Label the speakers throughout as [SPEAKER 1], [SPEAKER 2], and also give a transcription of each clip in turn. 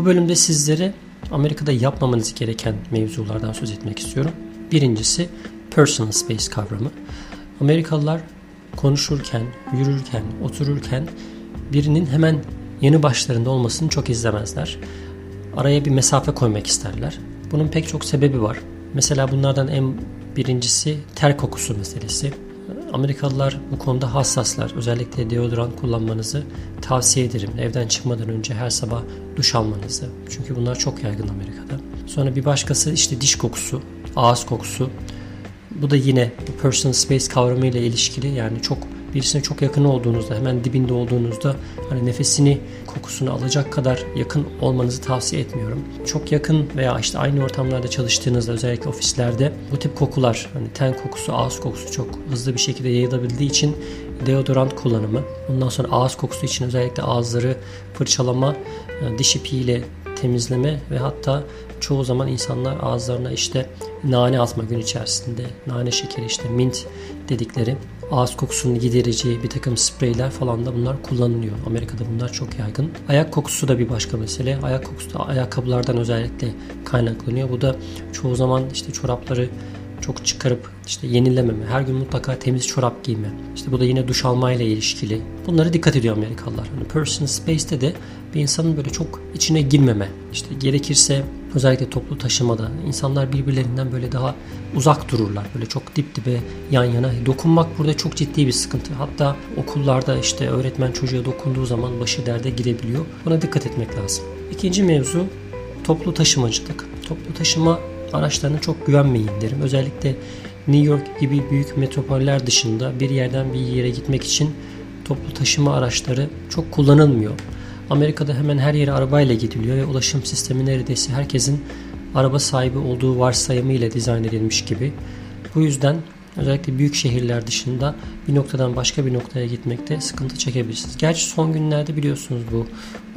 [SPEAKER 1] Bu bölümde sizlere Amerika'da yapmamanız gereken mevzulardan söz etmek istiyorum. Birincisi personal space kavramı. Amerikalılar konuşurken, yürürken, otururken birinin hemen yanı başlarında olmasını çok izlemezler. Araya bir mesafe koymak isterler. Bunun pek çok sebebi var. Mesela bunlardan en birincisi ter kokusu meselesi. Amerikalılar bu konuda hassaslar. Özellikle deodorant kullanmanızı tavsiye ederim. Evden çıkmadan önce her sabah duş almanızı. Çünkü bunlar çok yaygın Amerika'da. Sonra bir başkası işte diş kokusu, ağız kokusu. Bu da yine personal space kavramı ile ilişkili. Yani çok birisine çok yakın olduğunuzda, hemen dibinde olduğunuzda hani nefesini, kokusunu alacak kadar yakın olmanızı tavsiye etmiyorum. Çok yakın veya işte aynı ortamlarda çalıştığınızda özellikle ofislerde bu tip kokular hani ten kokusu, ağız kokusu çok hızlı bir şekilde yayılabildiği için deodorant kullanımı, ondan sonra ağız kokusu için özellikle ağızları fırçalama, e, diş ipiyle temizleme ve hatta çoğu zaman insanlar ağızlarına işte nane atma gün içerisinde. Nane şekeri işte mint dedikleri ağız kokusunu gidereceği bir takım spreyler falan da bunlar kullanılıyor. Amerika'da bunlar çok yaygın. Ayak kokusu da bir başka mesele. Ayak kokusu da ayakkabılardan özellikle kaynaklanıyor. Bu da çoğu zaman işte çorapları çok çıkarıp işte yenilememe, her gün mutlaka temiz çorap giyme. İşte bu da yine duş almayla ilişkili. Bunlara dikkat ediyor Amerikalılar. Hani personal space'te de bir insanın böyle çok içine girmeme. İşte gerekirse özellikle toplu taşımada insanlar birbirlerinden böyle daha uzak dururlar. Böyle çok dip dibe yan yana. Dokunmak burada çok ciddi bir sıkıntı. Hatta okullarda işte öğretmen çocuğa dokunduğu zaman başı derde girebiliyor. Buna dikkat etmek lazım. İkinci mevzu toplu taşımacılık. Toplu taşıma araçlarına çok güvenmeyin derim. Özellikle New York gibi büyük metropoller dışında bir yerden bir yere gitmek için toplu taşıma araçları çok kullanılmıyor. Amerika'da hemen her yere arabayla gidiliyor ve ulaşım sistemi neredeyse herkesin araba sahibi olduğu varsayımı ile dizayn edilmiş gibi. Bu yüzden özellikle büyük şehirler dışında bir noktadan başka bir noktaya gitmekte sıkıntı çekebilirsiniz. Gerçi son günlerde biliyorsunuz bu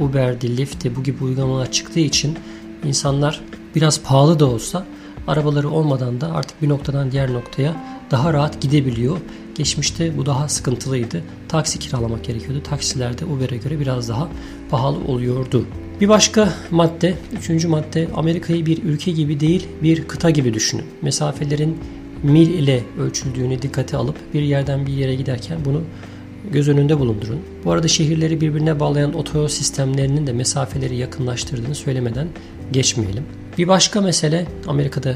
[SPEAKER 1] Uber'di, Lyft'ti bu gibi uygulamalar çıktığı için insanlar biraz pahalı da olsa arabaları olmadan da artık bir noktadan diğer noktaya daha rahat gidebiliyor. Geçmişte bu daha sıkıntılıydı. Taksi kiralamak gerekiyordu. Taksilerde Uber'e göre biraz daha pahalı oluyordu. Bir başka madde, üçüncü madde Amerika'yı bir ülke gibi değil bir kıta gibi düşünün. Mesafelerin mil ile ölçüldüğünü dikkate alıp bir yerden bir yere giderken bunu göz önünde bulundurun. Bu arada şehirleri birbirine bağlayan otoyol sistemlerinin de mesafeleri yakınlaştırdığını söylemeden geçmeyelim. Bir başka mesele Amerika'da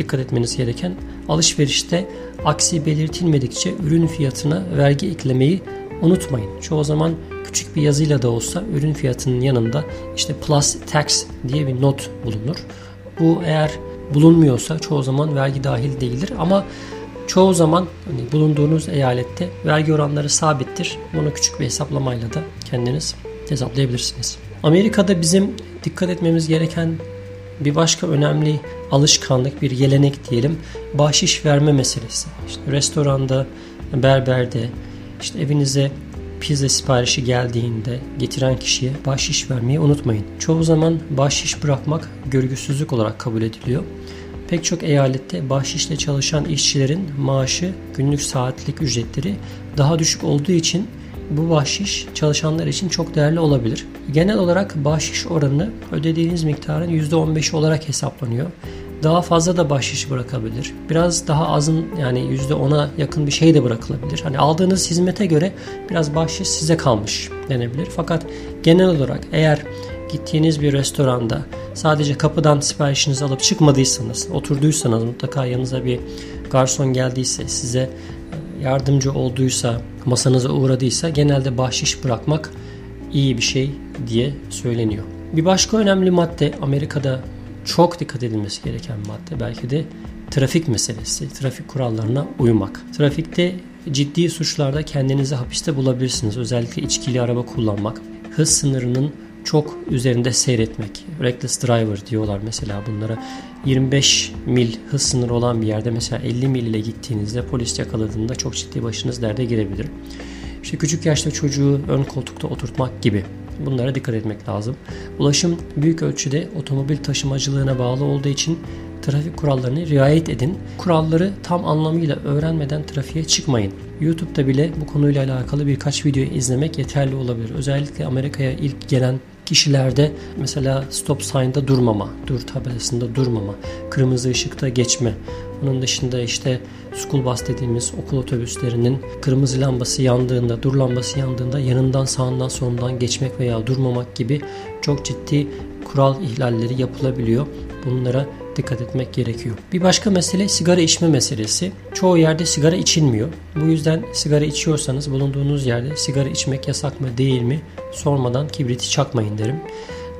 [SPEAKER 1] dikkat etmeniz gereken alışverişte aksi belirtilmedikçe ürün fiyatına vergi eklemeyi unutmayın. Çoğu zaman küçük bir yazıyla da olsa ürün fiyatının yanında işte plus tax diye bir not bulunur. Bu eğer bulunmuyorsa çoğu zaman vergi dahil değildir ama çoğu zaman hani bulunduğunuz eyalette vergi oranları sabittir. Bunu küçük bir hesaplamayla da kendiniz hesaplayabilirsiniz. Amerika'da bizim dikkat etmemiz gereken bir başka önemli alışkanlık, bir gelenek diyelim. Bahşiş verme meselesi. İşte restoranda, berberde, işte evinize pizza siparişi geldiğinde getiren kişiye bahşiş vermeyi unutmayın. Çoğu zaman bahşiş bırakmak görgüsüzlük olarak kabul ediliyor. Pek çok eyalette bahşişle çalışan işçilerin maaşı, günlük saatlik ücretleri daha düşük olduğu için bu bahşiş çalışanlar için çok değerli olabilir. Genel olarak bahşiş oranı ödediğiniz miktarın %15 olarak hesaplanıyor. Daha fazla da bahşiş bırakabilir. Biraz daha azın yani %10'a yakın bir şey de bırakılabilir. Hani aldığınız hizmete göre biraz bahşiş size kalmış denebilir. Fakat genel olarak eğer gittiğiniz bir restoranda sadece kapıdan siparişinizi alıp çıkmadıysanız, oturduysanız mutlaka yanınıza bir garson geldiyse, size yardımcı olduysa, masanıza uğradıysa genelde bahşiş bırakmak iyi bir şey diye söyleniyor. Bir başka önemli madde Amerika'da çok dikkat edilmesi gereken madde belki de trafik meselesi, trafik kurallarına uymak. Trafikte ciddi suçlarda kendinizi hapiste bulabilirsiniz. Özellikle içkili araba kullanmak, hız sınırının çok üzerinde seyretmek. Reckless driver diyorlar mesela bunlara. 25 mil hız sınırı olan bir yerde mesela 50 mil ile gittiğinizde polis yakaladığında çok ciddi başınız derde girebilir. İşte küçük yaşta çocuğu ön koltukta oturtmak gibi bunlara dikkat etmek lazım. Ulaşım büyük ölçüde otomobil taşımacılığına bağlı olduğu için trafik kurallarını riayet edin. Kuralları tam anlamıyla öğrenmeden trafiğe çıkmayın. YouTube'da bile bu konuyla alakalı birkaç video izlemek yeterli olabilir. Özellikle Amerika'ya ilk gelen kişilerde mesela stop sign'da durmama, dur tabelasında durmama, kırmızı ışıkta geçme. Onun dışında işte school bus dediğimiz okul otobüslerinin kırmızı lambası yandığında, dur lambası yandığında yanından sağından solundan geçmek veya durmamak gibi çok ciddi kural ihlalleri yapılabiliyor. Bunlara dikkat etmek gerekiyor. Bir başka mesele sigara içme meselesi. Çoğu yerde sigara içilmiyor. Bu yüzden sigara içiyorsanız bulunduğunuz yerde sigara içmek yasak mı değil mi sormadan kibriti çakmayın derim.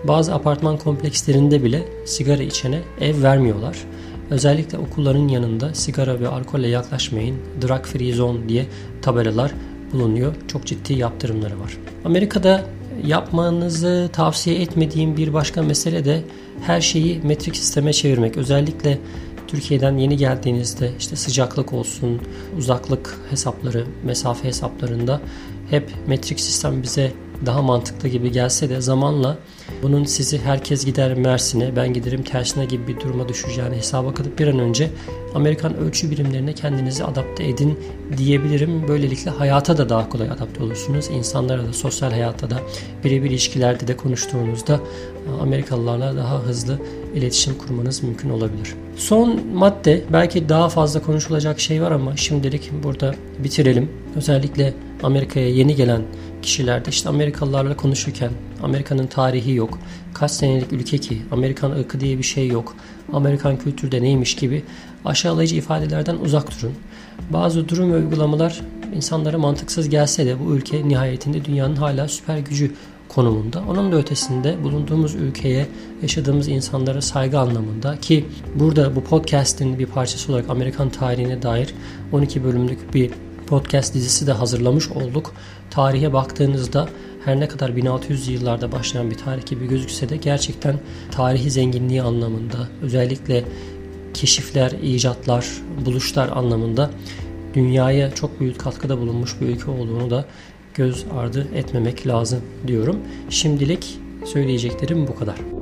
[SPEAKER 1] Bazı apartman komplekslerinde bile sigara içene ev vermiyorlar. Özellikle okulların yanında sigara ve alkolle yaklaşmayın, drug free zone diye tabelalar bulunuyor. Çok ciddi yaptırımları var. Amerika'da yapmanızı tavsiye etmediğim bir başka mesele de her şeyi metrik sisteme çevirmek. Özellikle Türkiye'den yeni geldiğinizde işte sıcaklık olsun, uzaklık hesapları, mesafe hesaplarında hep metrik sistem bize daha mantıklı gibi gelse de zamanla bunun sizi herkes gider Mersin'e ben giderim tersine gibi bir duruma düşeceğini hesaba katıp bir an önce Amerikan ölçü birimlerine kendinizi adapte edin diyebilirim. Böylelikle hayata da daha kolay adapte olursunuz. İnsanlara da sosyal hayatta da birebir ilişkilerde de konuştuğunuzda Amerikalılarla daha hızlı iletişim kurmanız mümkün olabilir. Son madde belki daha fazla konuşulacak şey var ama şimdilik burada bitirelim. Özellikle Amerika'ya yeni gelen kişilerde işte Amerikalılarla konuşurken Amerika'nın tarihi yok. Kaç senelik ülke ki Amerikan ırkı diye bir şey yok. Amerikan kültürde neymiş gibi aşağılayıcı ifadelerden uzak durun. Bazı durum ve uygulamalar insanlara mantıksız gelse de bu ülke nihayetinde dünyanın hala süper gücü konumunda. Onun da ötesinde bulunduğumuz ülkeye, yaşadığımız insanlara saygı anlamında ki burada bu podcast'in bir parçası olarak Amerikan tarihine dair 12 bölümlük bir podcast dizisi de hazırlamış olduk. Tarihe baktığınızda her ne kadar 1600 yıllarda başlayan bir tarih gibi gözükse de gerçekten tarihi zenginliği anlamında özellikle keşifler, icatlar, buluşlar anlamında dünyaya çok büyük katkıda bulunmuş bir ülke olduğunu da göz ardı etmemek lazım diyorum. Şimdilik söyleyeceklerim bu kadar.